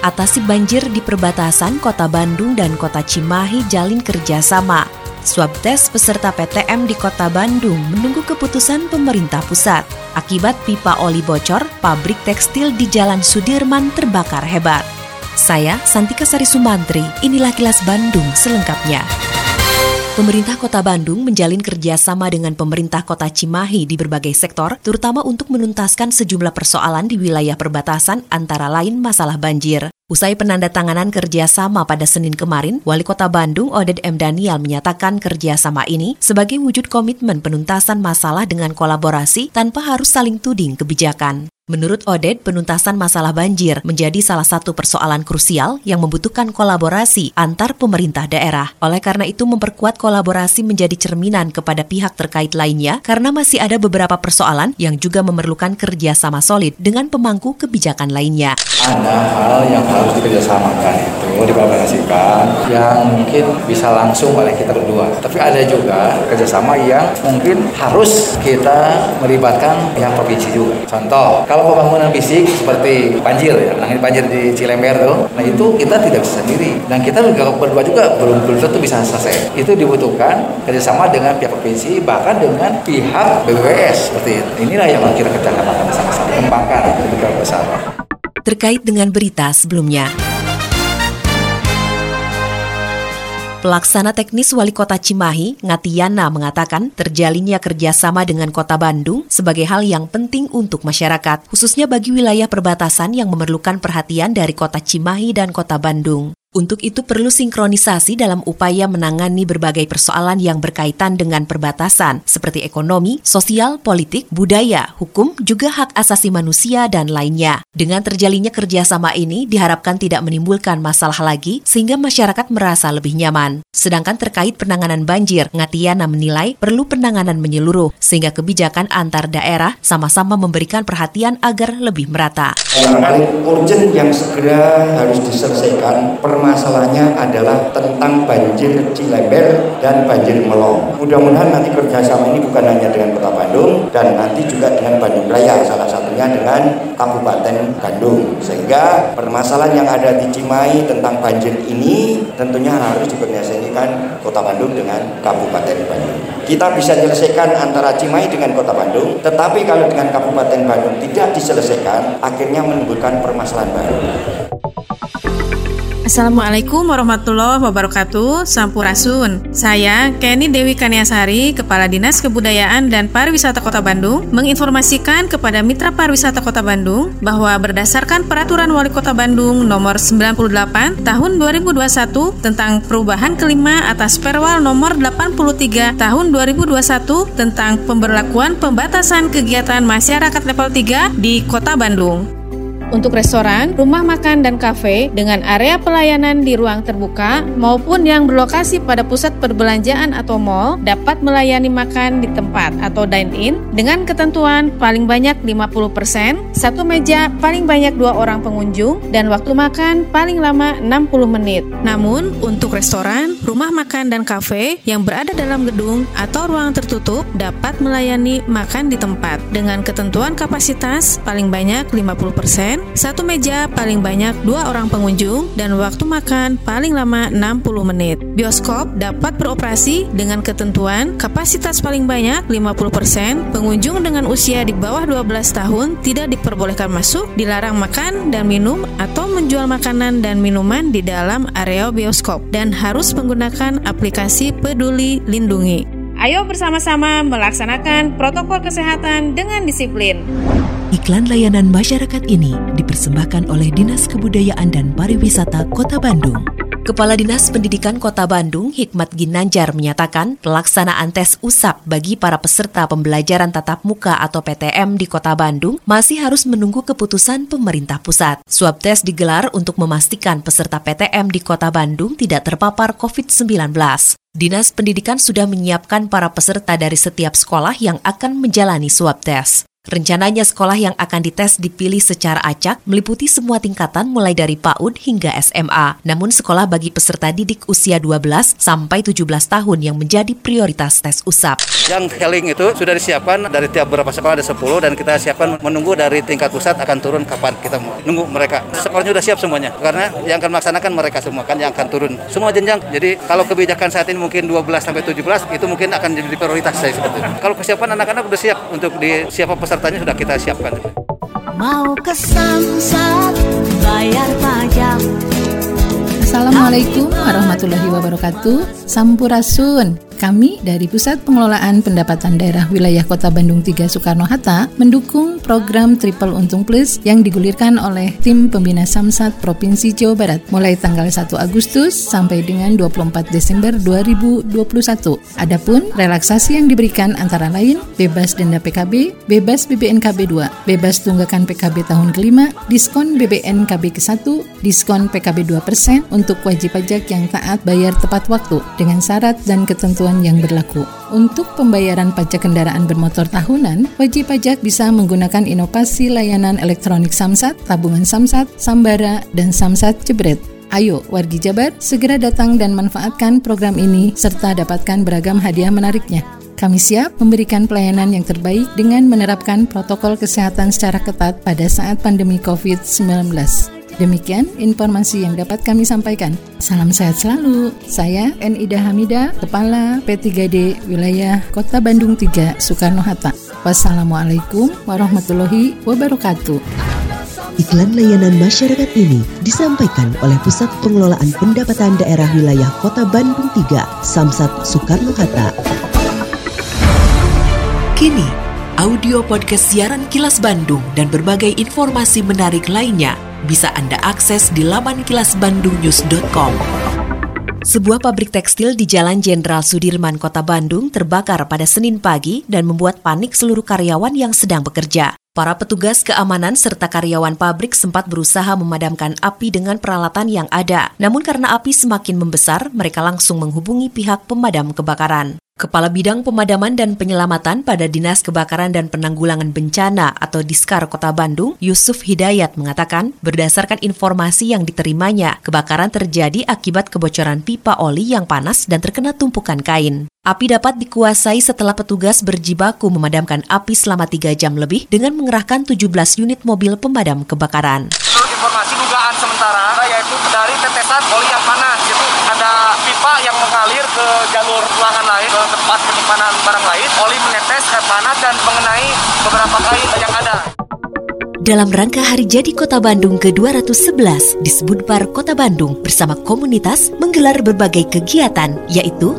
Atasi banjir di perbatasan Kota Bandung dan Kota Cimahi jalin kerjasama. Swab tes peserta PTM di Kota Bandung menunggu keputusan pemerintah pusat. Akibat pipa oli bocor, pabrik tekstil di Jalan Sudirman terbakar hebat. Saya Santika Sari Sumantri, inilah kilas Bandung selengkapnya. Pemerintah Kota Bandung menjalin kerjasama dengan pemerintah Kota Cimahi di berbagai sektor, terutama untuk menuntaskan sejumlah persoalan di wilayah perbatasan antara lain masalah banjir. Usai penandatanganan kerjasama pada Senin kemarin, Wali Kota Bandung Oded M. Daniel menyatakan kerjasama ini sebagai wujud komitmen penuntasan masalah dengan kolaborasi tanpa harus saling tuding kebijakan. Menurut Oded, penuntasan masalah banjir menjadi salah satu persoalan krusial yang membutuhkan kolaborasi antar pemerintah daerah. Oleh karena itu, memperkuat kolaborasi menjadi cerminan kepada pihak terkait lainnya karena masih ada beberapa persoalan yang juga memerlukan kerjasama solid dengan pemangku kebijakan lainnya. Ada hal yang harus dikerjasamakan itu, dikolaborasikan, yang mungkin bisa langsung oleh kita berdua. Tapi ada juga kerjasama yang mungkin harus kita melibatkan pihak provinsi juga. Contoh, kalau pembangunan fisik seperti banjir ya, nah ini banjir di Cilember tuh, nah itu kita tidak bisa sendiri dan kita juga berdua juga belum belum tentu bisa selesai. Itu dibutuhkan kerjasama dengan pihak provinsi bahkan dengan pihak BBWS seperti itu. Inilah yang kita kerjakan bersama-sama, kembangkan lebih. Terkait dengan berita sebelumnya, Pelaksana teknis Wali Kota Cimahi, Ngatiana, mengatakan terjalinnya kerjasama dengan Kota Bandung sebagai hal yang penting untuk masyarakat, khususnya bagi wilayah perbatasan yang memerlukan perhatian dari Kota Cimahi dan Kota Bandung. Untuk itu perlu sinkronisasi dalam upaya menangani berbagai persoalan yang berkaitan dengan perbatasan, seperti ekonomi, sosial, politik, budaya, hukum, juga hak asasi manusia, dan lainnya. Dengan terjalinnya kerjasama ini diharapkan tidak menimbulkan masalah lagi, sehingga masyarakat merasa lebih nyaman. Sedangkan terkait penanganan banjir, Ngatiana menilai perlu penanganan menyeluruh, sehingga kebijakan antar daerah sama-sama memberikan perhatian agar lebih merata. Yang urgent yang segera harus diselesaikan permasalahannya adalah tentang banjir Cilember dan banjir Melong. Mudah-mudahan nanti kerjasama ini bukan hanya dengan Kota Bandung dan nanti juga dengan Bandung Raya, salah satunya dengan Kabupaten Bandung. Sehingga permasalahan yang ada di Cimahi tentang banjir ini tentunya harus dikoordinasikan Kota Bandung dengan Kabupaten Bandung. Kita bisa menyelesaikan antara Cimahi dengan Kota Bandung, tetapi kalau dengan Kabupaten Bandung tidak diselesaikan, akhirnya menimbulkan permasalahan baru. Assalamualaikum warahmatullahi wabarakatuh. Sampurasun. Saya Kenny Dewi Kaniasari Kepala Dinas Kebudayaan dan Pariwisata Kota Bandung Menginformasikan kepada Mitra Pariwisata Kota Bandung Bahwa berdasarkan Peraturan Wali Kota Bandung Nomor 98 Tahun 2021 Tentang perubahan kelima atas Perwal Nomor 83 Tahun 2021 Tentang pemberlakuan pembatasan kegiatan masyarakat level 3 di Kota Bandung untuk restoran, rumah makan, dan kafe dengan area pelayanan di ruang terbuka maupun yang berlokasi pada pusat perbelanjaan atau mall dapat melayani makan di tempat atau dine-in dengan ketentuan paling banyak 50%, satu meja paling banyak dua orang pengunjung, dan waktu makan paling lama 60 menit. Namun, untuk restoran, rumah makan, dan kafe yang berada dalam gedung atau ruang tertutup dapat melayani makan di tempat dengan ketentuan kapasitas paling banyak 50%, satu meja paling banyak dua orang pengunjung, dan waktu makan paling lama 60 menit. Bioskop dapat beroperasi dengan ketentuan kapasitas paling banyak 50%, pengunjung dengan usia di bawah 12 tahun tidak diperbolehkan masuk, dilarang makan dan minum atau menjual makanan dan minuman di dalam area bioskop, dan harus menggunakan aplikasi peduli lindungi. Ayo bersama-sama melaksanakan protokol kesehatan dengan disiplin. Iklan layanan masyarakat ini dipersembahkan oleh Dinas Kebudayaan dan Pariwisata Kota Bandung. Kepala Dinas Pendidikan Kota Bandung, Hikmat Ginanjar, menyatakan pelaksanaan tes usap bagi para peserta pembelajaran tatap muka atau PTM di Kota Bandung masih harus menunggu keputusan pemerintah pusat. Swab tes digelar untuk memastikan peserta PTM di Kota Bandung tidak terpapar COVID-19. Dinas Pendidikan sudah menyiapkan para peserta dari setiap sekolah yang akan menjalani swab tes. Rencananya sekolah yang akan dites dipilih secara acak meliputi semua tingkatan mulai dari PAUD hingga SMA. Namun sekolah bagi peserta didik usia 12 sampai 17 tahun yang menjadi prioritas tes usap. Yang healing itu sudah disiapkan dari tiap beberapa sekolah ada 10 dan kita siapkan menunggu dari tingkat pusat akan turun kapan kita mau nunggu mereka. Sekolahnya sudah siap semuanya karena yang akan melaksanakan mereka semua kan yang akan turun semua jenjang. Jadi kalau kebijakan saat ini mungkin 12 sampai 17 itu mungkin akan jadi prioritas saya sebetulnya. Kalau kesiapan anak-anak sudah siap untuk di siapa pesertanya sudah kita siapkan. Mau ke Samsat bayar pajak. Assalamualaikum warahmatullahi wabarakatuh. Sampurasun. Kami dari Pusat Pengelolaan Pendapatan Daerah Wilayah Kota Bandung 3 Soekarno-Hatta mendukung program Triple Untung Plus yang digulirkan oleh tim pembina Samsat Provinsi Jawa Barat mulai tanggal 1 Agustus sampai dengan 24 Desember 2021. Adapun relaksasi yang diberikan antara lain bebas denda PKB, bebas BBNKB 2, bebas tunggakan PKB tahun kelima, diskon BBNKB ke-1, diskon PKB 2% untuk wajib pajak yang taat bayar tepat waktu dengan syarat dan ketentuan ketentuan yang berlaku. Untuk pembayaran pajak kendaraan bermotor tahunan, wajib pajak bisa menggunakan inovasi layanan elektronik Samsat, tabungan Samsat, Sambara, dan Samsat Jebret. Ayo, wargi Jabar, segera datang dan manfaatkan program ini serta dapatkan beragam hadiah menariknya. Kami siap memberikan pelayanan yang terbaik dengan menerapkan protokol kesehatan secara ketat pada saat pandemi COVID-19. Demikian informasi yang dapat kami sampaikan. Salam sehat selalu. Saya Ida Hamida, Kepala P3D Wilayah Kota Bandung 3, Soekarno-Hatta. Wassalamualaikum warahmatullahi wabarakatuh. Iklan layanan masyarakat ini disampaikan oleh Pusat Pengelolaan Pendapatan Daerah Wilayah Kota Bandung 3, Samsat Soekarno-Hatta. Kini, audio podcast siaran Kilas Bandung dan berbagai informasi menarik lainnya bisa Anda akses di laman kilasbandungnews.com. Sebuah pabrik tekstil di Jalan Jenderal Sudirman, Kota Bandung terbakar pada Senin pagi dan membuat panik seluruh karyawan yang sedang bekerja. Para petugas keamanan serta karyawan pabrik sempat berusaha memadamkan api dengan peralatan yang ada. Namun karena api semakin membesar, mereka langsung menghubungi pihak pemadam kebakaran. Kepala Bidang Pemadaman dan Penyelamatan pada Dinas Kebakaran dan Penanggulangan Bencana atau Diskar Kota Bandung, Yusuf Hidayat mengatakan, berdasarkan informasi yang diterimanya, kebakaran terjadi akibat kebocoran pipa oli yang panas dan terkena tumpukan kain. Api dapat dikuasai setelah petugas berjibaku memadamkan api selama tiga jam lebih dengan mengerahkan 17 unit mobil pemadam kebakaran. Menurut informasi dugaan sementara, yaitu dari tetesan oli yang panas, itu ada pipa yang mengalir ke jalur ruangan lain, ke tempat penyimpanan barang lain, oli menetes air panas dan mengenai beberapa kain yang ada. Dalam rangka Hari Jadi Kota Bandung ke-211, disebut Bar Kota Bandung bersama komunitas menggelar berbagai kegiatan, yaitu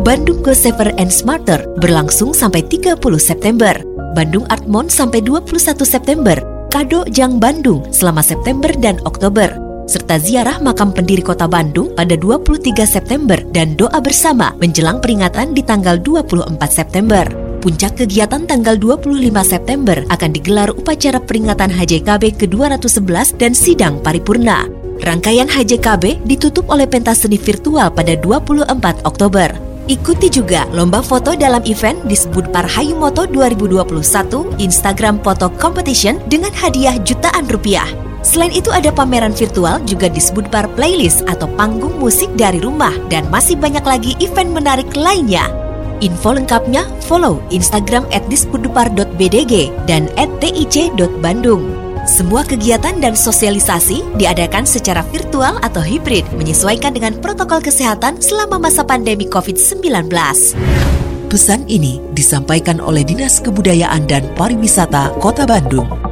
Bandung Go Safer and Smarter berlangsung sampai 30 September, Bandung Art Month sampai 21 September, Kado Jang Bandung selama September dan Oktober, serta ziarah makam pendiri kota Bandung pada 23 September dan doa bersama menjelang peringatan di tanggal 24 September. Puncak kegiatan tanggal 25 September akan digelar upacara peringatan HJKB ke-211 dan sidang paripurna. Rangkaian HJKB ditutup oleh pentas seni virtual pada 24 Oktober. Ikuti juga lomba foto dalam event disebut Parhayu Moto 2021 Instagram Photo Competition dengan hadiah jutaan rupiah. Selain itu ada pameran virtual juga disebut bar playlist atau panggung musik dari rumah dan masih banyak lagi event menarik lainnya. Info lengkapnya follow Instagram at disbudupar.bdg dan at tic.bandung. Semua kegiatan dan sosialisasi diadakan secara virtual atau hibrid menyesuaikan dengan protokol kesehatan selama masa pandemi COVID-19. Pesan ini disampaikan oleh Dinas Kebudayaan dan Pariwisata Kota Bandung.